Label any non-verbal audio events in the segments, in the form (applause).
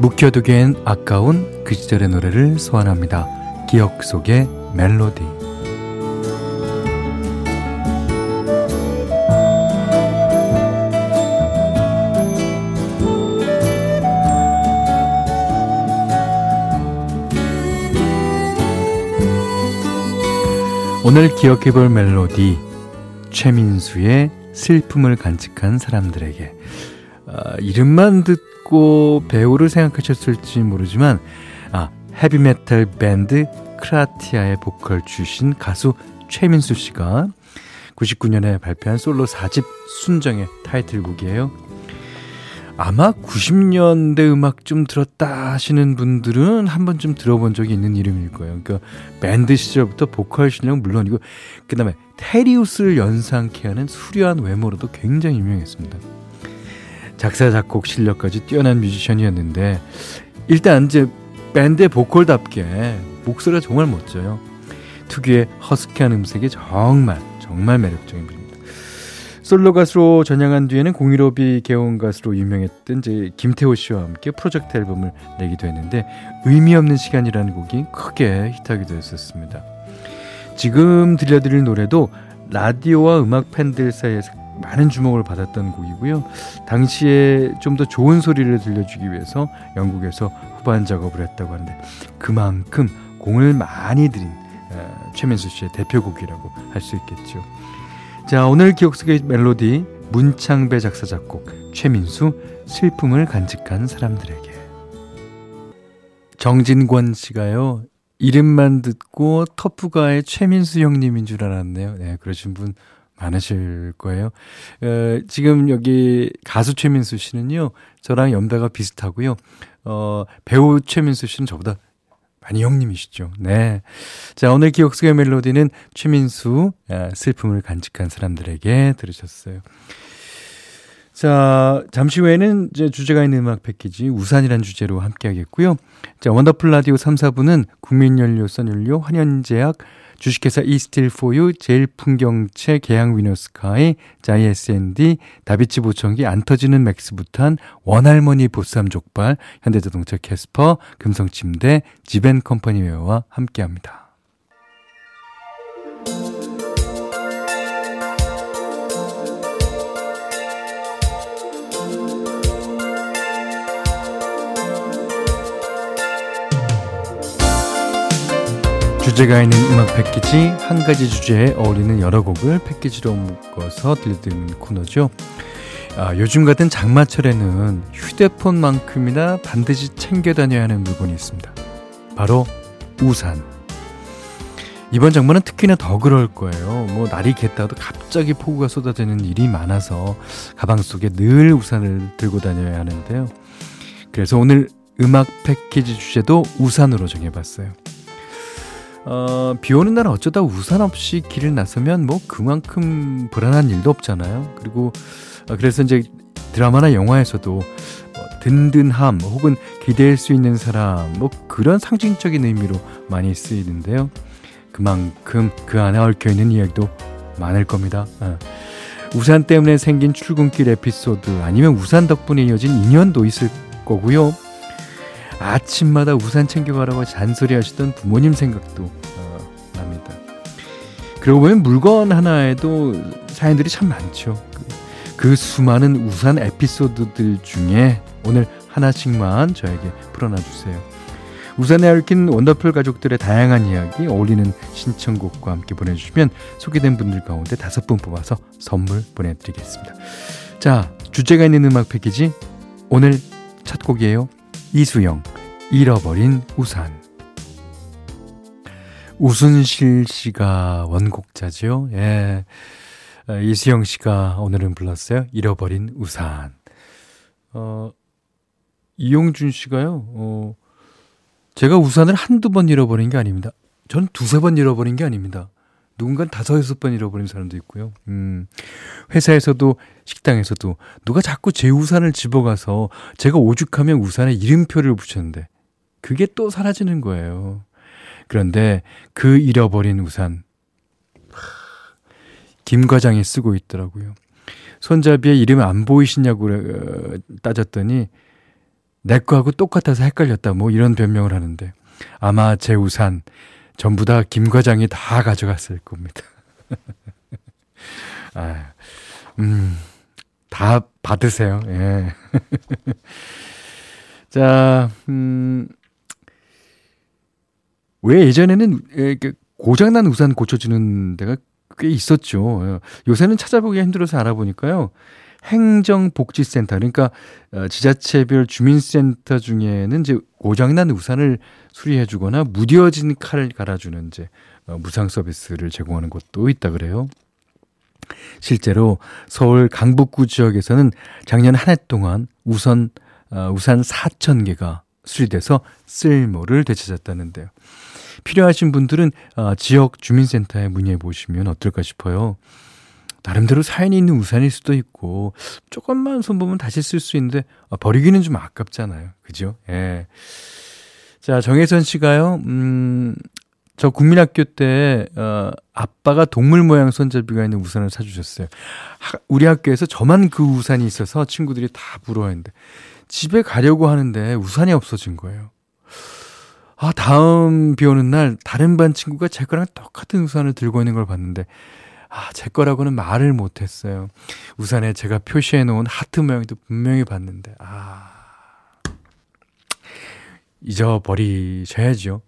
묵혀두기엔 아까운 그 시절의 노래를 소환합니다. 기억 속의 멜로디. 오늘 기억해볼 멜로디 최민수의 슬픔을 간직한 사람들에게 어, 이름만 듣 고 배우를 생각하셨을지 모르지만 아 헤비메탈 밴드 크라티아의 보컬 출신 가수 최민수 씨가 99년에 발표한 솔로 4집 순정의 타이틀곡이에요. 아마 90년대 음악 좀 들었다 하시는 분들은 한 번쯤 들어본 적이 있는 이름일 거예요. 그러니까 밴드 시절부터 보컬 실력 물론이고 그다음에 테리우스를 연상케 하는 수려한 외모로도 굉장히 유명했습니다. 작사 작곡 실력까지 뛰어난 뮤지션이었는데 일단 이제 밴드의 보컬답게 목소리가 정말 멋져요. 특유의 허스키한 음색이 정말 정말 매력적입니다. 솔로 가수로 전향한 뒤에는 공일오비 개원 가수로 유명했던 이제 김태호 씨와 함께 프로젝트 앨범을 내기도 했는데 의미 없는 시간이라는 곡이 크게 히트하기도 했었습니다. 지금 들려드릴 노래도 라디오와 음악 팬들 사이에서 많은 주목을 받았던 곡이고요. 당시에 좀 더 좋은 소리를 들려주기 위해서 영국에서 후반 작업을 했다고 하는데 그만큼 공을 많이 들인 어, 최민수 씨의 대표곡이라고 할 수 있겠죠. 자, 오늘 기억 속의 멜로디 문창배 작사 작곡 최민수 슬픔을 간직한 사람들에게 정진권 씨가요. 이름만 듣고 터프가의 최민수 형님인 줄 알았네요. 네, 그러신 분 많으실 거예요. 어, 지금 여기 가수 최민수 씨는요, 저랑 연배가 비슷하고요. 어, 배우 최민수 씨는 저보다 많이 형님이시죠. 네. 자, 오늘 기억 속의 멜로디는 최민수, 아, 슬픔을 간직한 사람들에게 들으셨어요. 자, 잠시 후에는 이제 주제가 있는 음악 패키지 우산이란 주제로 함께 하겠고요. 자, 원더풀 라디오 3, 4부는 국민연료, 썬연료, 환연제약, 주식회사 이스틸포유, 제일풍경채, 계양 위너스카이, 자이 S&D, 다비치 보청기, 안 터지는 맥스부탄, 원할머니 보쌈 족발, 현대자동차 캐스퍼, 금성침대, 지벤컴퍼니웨어와 함께합니다. 주제가 있는 음악 패키지 한 가지 주제에 어울리는 여러 곡을 패키지로 묶어서 들려드리는 코너죠. 아, 요즘 같은 장마철에는 휴대폰만큼이나 반드시 챙겨 다녀야 하는 물건이 있습니다. 바로 우산. 이번 장마는 특히나 더 그럴 거예요. 뭐 날이 겠다도 갑자기 폭우가 쏟아지는 일이 많아서 가방 속에 늘 우산을 들고 다녀야 하는데요. 그래서 오늘 음악 패키지 주제도 우산으로 정해봤어요. 어, 비 오는 날 어쩌다 우산 없이 길을 나서면 뭐 그만큼 불안한 일도 없잖아요. 그리고 어, 그래서 이제 드라마나 영화에서도 뭐 든든함 혹은 기대할 수 있는 사람 뭐 그런 상징적인 의미로 많이 쓰이는데요. 그만큼 그 안에 얽혀 있는 이야기도 많을 겁니다. 어. 우산 때문에 생긴 출근길 에피소드 아니면 우산 덕분에 이어진 인연도 있을 거고요. 아침마다 우산 챙겨가라고 잔소리 하시던 부모님 생각도 어, 납니다. 그러고 보면 물건 하나에도 사연들이 참 많죠. 그, 그 수많은 우산 에피소드들 중에 오늘 하나씩만 저에게 풀어놔 주세요. 우산에 얽힌 원더풀 가족들의 다양한 이야기 어울리는 신청곡과 함께 보내주시면 소개된 분들 가운데 다섯 분 뽑아서 선물 보내드리겠습니다. 자, 주제가 있는 음악 패키지 오늘 첫 곡이에요. 이수영 잃어버린 우산 우순실 씨가 원곡자죠. 예. 어, 이수영 씨가 오늘은 불렀어요. 잃어버린 우산. 어, 이용준 씨가요, 어, 제가 우산을 한두 번 잃어버린 게 아닙니다. 저는 두세 번 잃어버린 게 아닙니다. 누군가는 다섯, 여섯 번 잃어버린 사람도 있고요. 음, 회사에서도 식당에서도 누가 자꾸 제 우산을 집어가서 제가 오죽하면 우산에 이름표를 붙였는데 그게 또 사라지는 거예요. 그런데 그 잃어버린 우산, 김 과장이 쓰고 있더라고요. 손잡이에 이름 안 보이시냐고 어, 따졌더니 내 거하고 똑같아서 헷갈렸다. 뭐 이런 변명을 하는데 아마 제 우산 전부 다 김 과장이 다 가져갔을 겁니다. (laughs) 아, 음, 다 받으세요. 예. (laughs) 자, 음, 왜 예전에는 고장난 우산 고쳐주는 데가 꽤 있었죠. 요새는 찾아보기 힘들어서 알아보니까요. 행정복지센터 그러니까 어, 지자체별 주민센터 중에는 이제 고장난 우산을 수리해주거나 무뎌진 칼을 갈아주는 이제 어, 무상 서비스를 제공하는 곳도 있다 그래요. 실제로 서울 강북구 지역에서는 작년 한 해 동안 우선 어, 우산 4천 개가 수리돼서 쓸모를 되찾았다는데요. 필요하신 분들은 지역 주민센터에 문의해 보시면 어떨까 싶어요. 나름대로 사연이 있는 우산일 수도 있고 조금만 손보면 다시 쓸 수 있는데 아, 버리기는 좀 아깝잖아요. 그죠? 예. 자, 정혜선 씨가요. 음, 저 국민학교 때 어, 아빠가 동물 모양 손잡이가 있는 우산을 사주셨어요. 하, 우리 학교에서 저만 그 우산이 있어서 친구들이 다 부러워했는데 집에 가려고 하는데 우산이 없어진 거예요. 아 다음 비 오는 날 다른 반 친구가 제 거랑 똑같은 우산을 들고 있는 걸 봤는데 아, 제 거라고는 말을 못했어요. 우산에 제가 표시해 놓은 하트 모양도 분명히 봤는데, 아. 잊어버리셔야죠.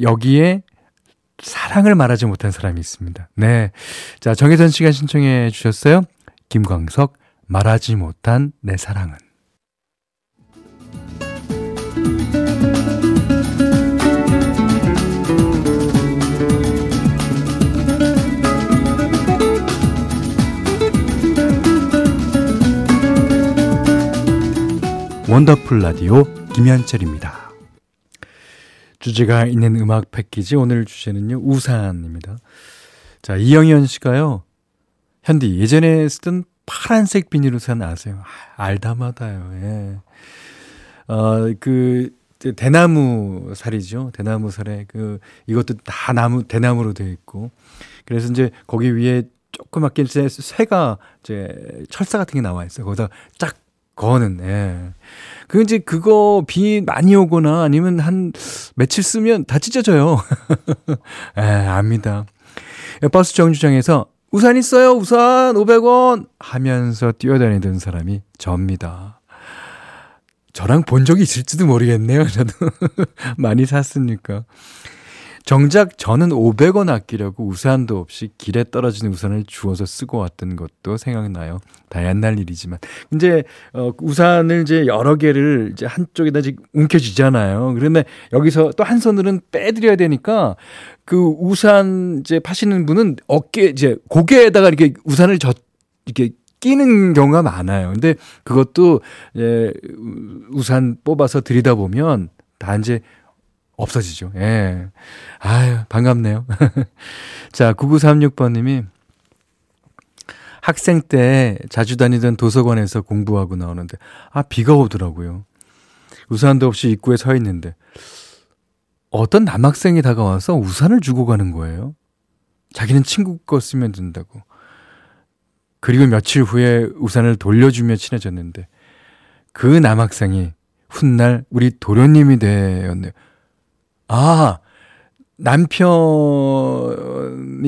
여기에 사랑을 말하지 못한 사람이 있습니다. 네. 자, 정혜선 씨가 신청해 주셨어요. 김광석, 말하지 못한 내 사랑은. 원더풀 라디오 김현철입니다. 주제가 있는 음악 패키지 오늘 주제는요 우산입니다. 자 이영현 씨가요 현디 예전에 쓰던 파란색 비닐 우산 아세요? 아, 알다마다요. 예. 어그 대나무 살이죠. 대나무 살에 그 이것도 다 나무 대나무로 되어 있고 그래서 이제 거기 위에 조그맣게 이제 새가 이제 철사 같은 게 나와 있어요. 거기다 쫙 거는, 예. 그 이제 그거 비 많이 오거나 아니면 한 며칠 쓰면 다 찢어져요. (laughs) 예, 압니다. 버스 정류장에서 우산 있어요, 우산 500원 하면서 뛰어다니던 사람이 접니다. 저랑 본 적이 있을지도 모르겠네요. 저도 (laughs) 많이 샀으니까. 정작 저는 500원 아끼려고 우산도 없이 길에 떨어지는 우산을 주워서 쓰고 왔던 것도 생각나요. 다 옛날 일이지만. 이제, 어, 우산을 이제 여러 개를 이제 한쪽에다 이제 움켜쥐잖아요. 그런데 여기서 또 한 손으로는 빼드려야 되니까 그 우산 이제 파시는 분은 어깨, 이제 고개에다가 이렇게 우산을 저, 이렇게 끼는 경우가 많아요. 근데 그것도 예, 우산 뽑아서 들이다 보면 다 이제 없어지죠. 예. 아유, 반갑네요. (laughs) 자, 9936번님이 학생 때 자주 다니던 도서관에서 공부하고 나오는데, 아, 비가 오더라고요. 우산도 없이 입구에 서 있는데, 어떤 남학생이 다가와서 우산을 주고 가는 거예요. 자기는 친구 거 쓰면 된다고. 그리고 며칠 후에 우산을 돌려주며 친해졌는데, 그 남학생이 훗날 우리 도련님이 되었네요. 아, 남편이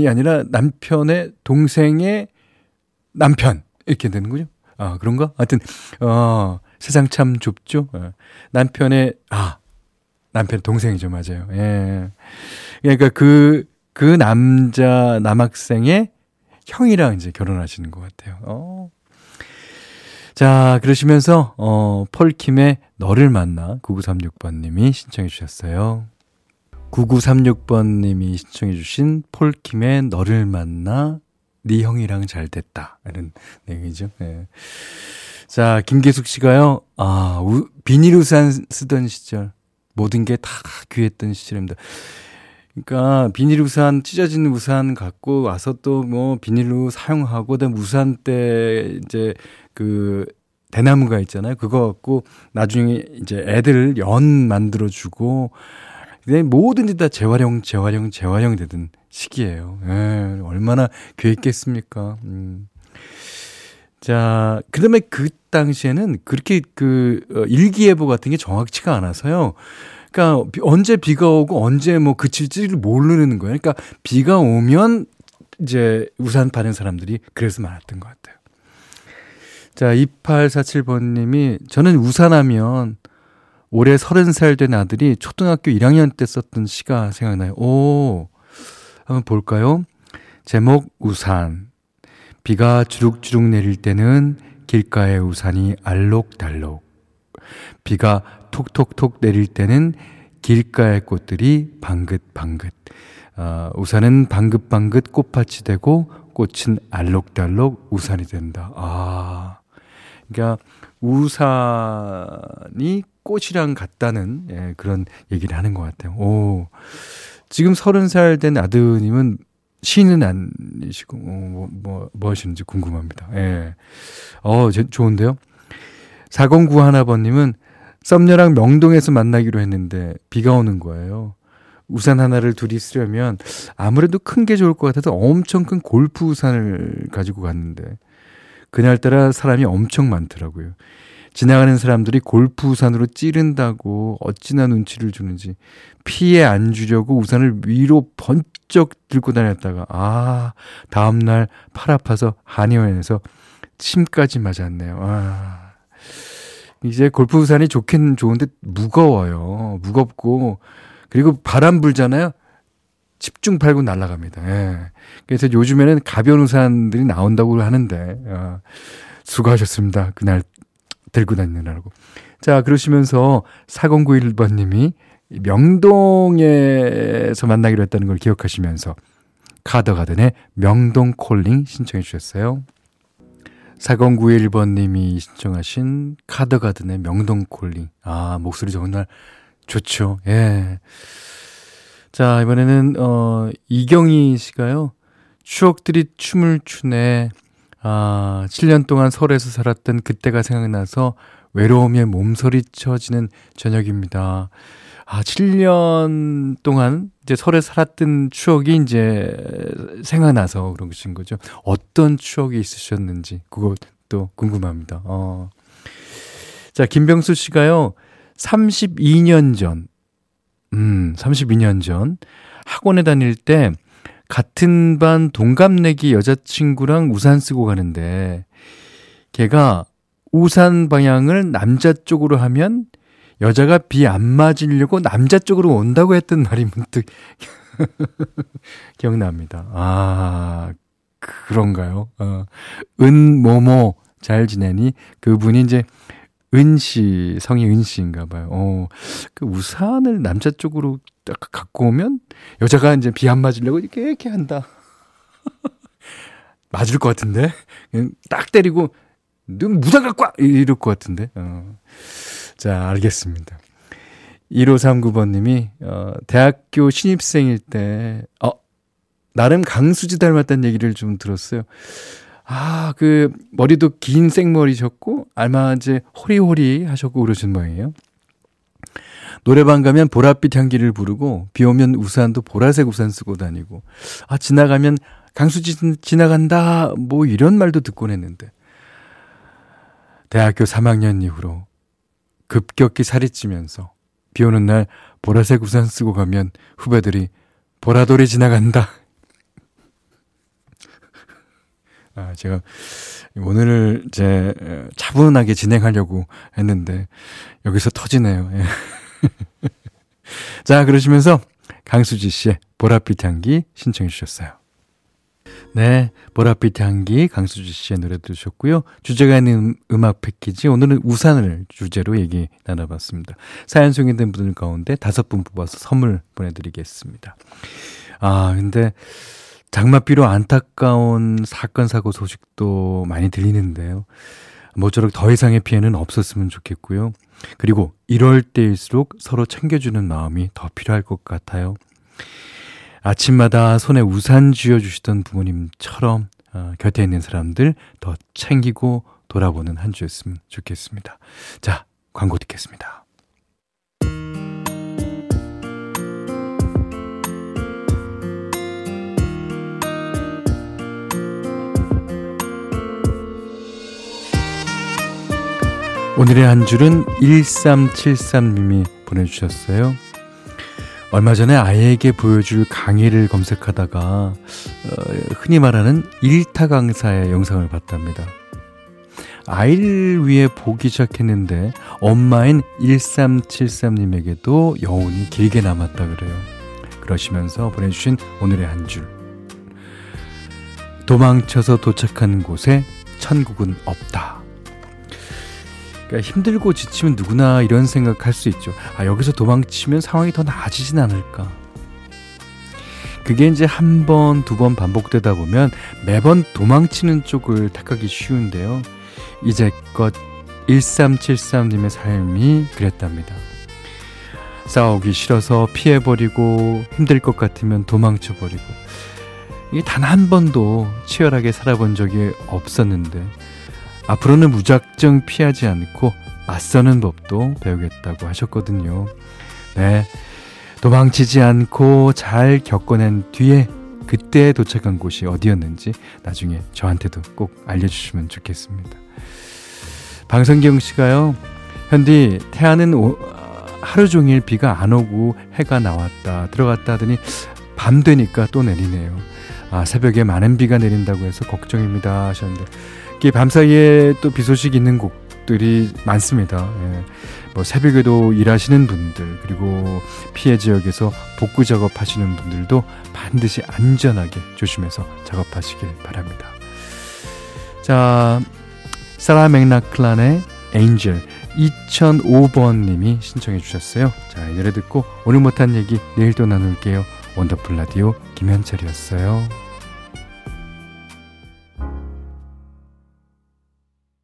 아니라 남편의 동생의 남편. 이렇게 되는군요. 아, 그런가? 하여튼, 어, 세상 참 좁죠? 어. 남편의, 아, 남편 동생이죠. 맞아요. 예. 그러니까 그, 그 남자, 남학생의 형이랑 이제 결혼하시는 것 같아요. 어. 자, 그러시면서, 어, 폴킴의 너를 만나 9936번님이 신청해 주셨어요. 9936번님이 신청해 주신 폴킴의 너를 만나 네 형이랑 잘 됐다. 이런 내용이죠. 네. 자, 김계숙 씨가요, 아, 우, 비닐 우산 쓰던 시절. 모든 게 다 귀했던 시절입니다. 그러니까 비닐 우산 찢어진 우산 갖고 와서 또 뭐 비닐로 사용하고 그다음 우산 때 이제 그 대나무가 있잖아요. 그거 갖고 나중에 이제 애들 연 만들어 주고 근데 뭐든지 다 재활용 재활용 재활용 되던 시기예요. 예, 얼마나 귀했겠습니까? 음. 자, 그다음에 그 당시에는 그렇게 그 어, 일기예보 같은 게 정확치가 않아서요. 그러니까 언제 비가 오고 언제 뭐 그칠지를 모르는 거예요. 그러니까 비가 오면 이제 우산 파는 사람들이 그래서 많았던 것 같아요. 자, 2847번님이 저는 우산하면 올해 30살 된 아들이 초등학교 1학년 때 썼던 시가 생각나요. 오, 한번 볼까요? 제목 우산. 비가 주룩주룩 내릴 때는 길가의 우산이 알록달록. 비가 톡톡톡 내릴 때는 길가의 꽃들이 방긋방긋. 어, 우산은 방긋방긋 꽃밭이 되고 꽃은 알록달록 우산이 된다. 아. 그러니까 우산이 꽃이랑 같다는 예, 그런 얘기를 하는 것 같아요. 오. 지금 서른 살 된 아드님은 시는 아니시고, 어, 뭐, 뭐, 뭐 하시는지 궁금합니다. 예. 어, 제, 좋은데요? 4091 하나번님은 썸녀랑 명동에서 만나기로 했는데 비가 오는 거예요. 우산 하나를 둘이 쓰려면 아무래도 큰 게 좋을 것 같아서 엄청 큰 골프 우산을 가지고 갔는데 그날따라 사람이 엄청 많더라고요. 지나가는 사람들이 골프 우산으로 찌른다고 어찌나 눈치를 주는지 피해 안 주려고 우산을 위로 번쩍 들고 다녔다가 아 다음날 팔 아파서 한의원에서 침까지 맞았네요. 아 이제 골프 우산이 좋긴 좋은데 무거워요. 무겁고 그리고 바람 불잖아요. 집중 팔고 날아갑니다. 예. 그래서 요즘에는 가벼운 우산들이 나온다고 하는데 어, 수고하셨습니다. 그날 들고 다니느라고. 자, 그러시면서 4091번님이 명동에서 만나기로 했다는 걸 기억하시면서 카더가든의 명동 콜링 신청해 주셨어요. 4091번님이 신청하신 카더가든의 명동 콜링. 아, 목소리 정말 좋죠. 예. 자, 이번에는, 어, 이경희 씨가요. 추억들이 춤을 추네. 아, 7년 동안 서울에서 살았던 그때가 생각나서 외로움에 몸서리쳐지는 저녁입니다. 아, 7년 동안 이제 설에 살았던 추억이 이제 생각나서 그런 것인 거죠. 어떤 추억이 있으셨는지 그것도 궁금합니다. 어. 자, 김병수 씨가요. 32년 전, 음, 32년 전 학원에 다닐 때 같은 반 동갑내기 여자친구랑 우산 쓰고 가는데 걔가 우산 방향을 남자 쪽으로 하면 여자가 비 안 맞으려고 남자 쪽으로 온다고 했던 말이 문득 (laughs) 기억납니다. 아, 그런가요? 어, 은 모모 잘 지내니? 그분이 이제 은씨, 성이 은씨인가 봐요. 어, 그 우산을 남자 쪽으로 딱 갖고 오면 여자가 이제 비 안 맞으려고 이렇게 이렇게 한다. (laughs) 맞을 것 같은데? 딱 때리고, 너 무장 갖고 와! 이럴 것 같은데? 어. 자, 알겠습니다. 1539번님이, 어, 대학교 신입생일 때, 어, 나름 강수지 닮았다는 얘기를 좀 들었어요. 아, 그, 머리도 긴 생머리셨고, 아마 이제 호리호리 하셨고 그러신 모양이에요. 노래방 가면 보랏빛 향기를 부르고, 비 오면 우산도 보라색 우산 쓰고 다니고, 아, 지나가면 강수지 지나간다, 뭐 이런 말도 듣곤 했는데, 대학교 3학년 이후로 급격히 살이 찌면서, 비 오는 날 보라색 우산 쓰고 가면 후배들이 보라돌이 지나간다. 아, 제가 오늘을 제 차분하게 진행하려고 했는데 여기서 터지네요. 예. (laughs) 자, 그러시면서 강수지 씨의 보랏빛 향기 신청해 주셨어요. 네, 보랏빛 향기 강수지 씨의 노래 들으셨고요. 주제가 있는 음악 패키지 오늘은 우산을 주제로 얘기 나눠봤습니다. 사연 소개된 분들 가운데 다섯 분 뽑아서 선물 보내드리겠습니다. 아, 근데 장맛비로 안타까운 사건 사고 소식도 많이 들리는데요. 모쪼록 더 이상의 피해는 없었으면 좋겠고요. 그리고 이럴 때일수록 서로 챙겨주는 마음이 더 필요할 것 같아요. 아침마다 손에 우산 쥐어주시던 부모님처럼 어, 곁에 있는 사람들 더 챙기고 돌아보는 한 주였으면 좋겠습니다. 자, 광고 듣겠습니다. 오늘의 한 줄은 1373님이 보내주셨어요. 얼마 전에 아이에게 보여줄 강의를 검색하다가 어, 흔히 말하는 일타 강사의 영상을 봤답니다. 아이를 위해 보기 시작했는데 엄마인 1373님에게도 여운이 길게 남았다 그래요. 그러시면서 보내주신 오늘의 한 줄. 도망쳐서 도착한 곳에 천국은 없다. 그러니까 힘들고 지치면 누구나 이런 생각할 수 있죠. 아, 여기서 도망치면 상황이 더 나아지진 않을까. 그게 이제 한 번, 두 번 반복되다 보면 매번 도망치는 쪽을 택하기 쉬운데요. 이제껏 1373님의 삶이 그랬답니다. 싸우기 싫어서 피해버리고 힘들 것 같으면 도망쳐버리고 이게 단 한 번도 치열하게 살아본 적이 없었는데 앞으로는 무작정 피하지 않고 맞서는 법도 배우겠다고 하셨거든요. 네. 도망치지 않고 잘 겪어낸 뒤에 그때 도착한 곳이 어디였는지 나중에 저한테도 꼭 알려주시면 좋겠습니다. 방성경 씨가요, 현디, 태아는 오, 하루 종일 비가 안 오고 해가 나왔다, 들어갔다 하더니 밤 되니까 또 내리네요. 아, 새벽에 많은 비가 내린다고 해서 걱정입니다 하셨는데, 이게 밤사이에 또 비 소식 있는 곡들이 많습니다. 예. 뭐 새벽에도 일하시는 분들 그리고 피해 지역에서 복구 작업하시는 분들도 반드시 안전하게 조심해서 작업하시길 바랍니다. 자, 사라 맥락클란의 엔젤 2005번님이 신청해 주셨어요. 자, 이 노래 듣고 오늘 못한 얘기 내일 또 나눌게요. 원더풀 라디오 김현철이었어요.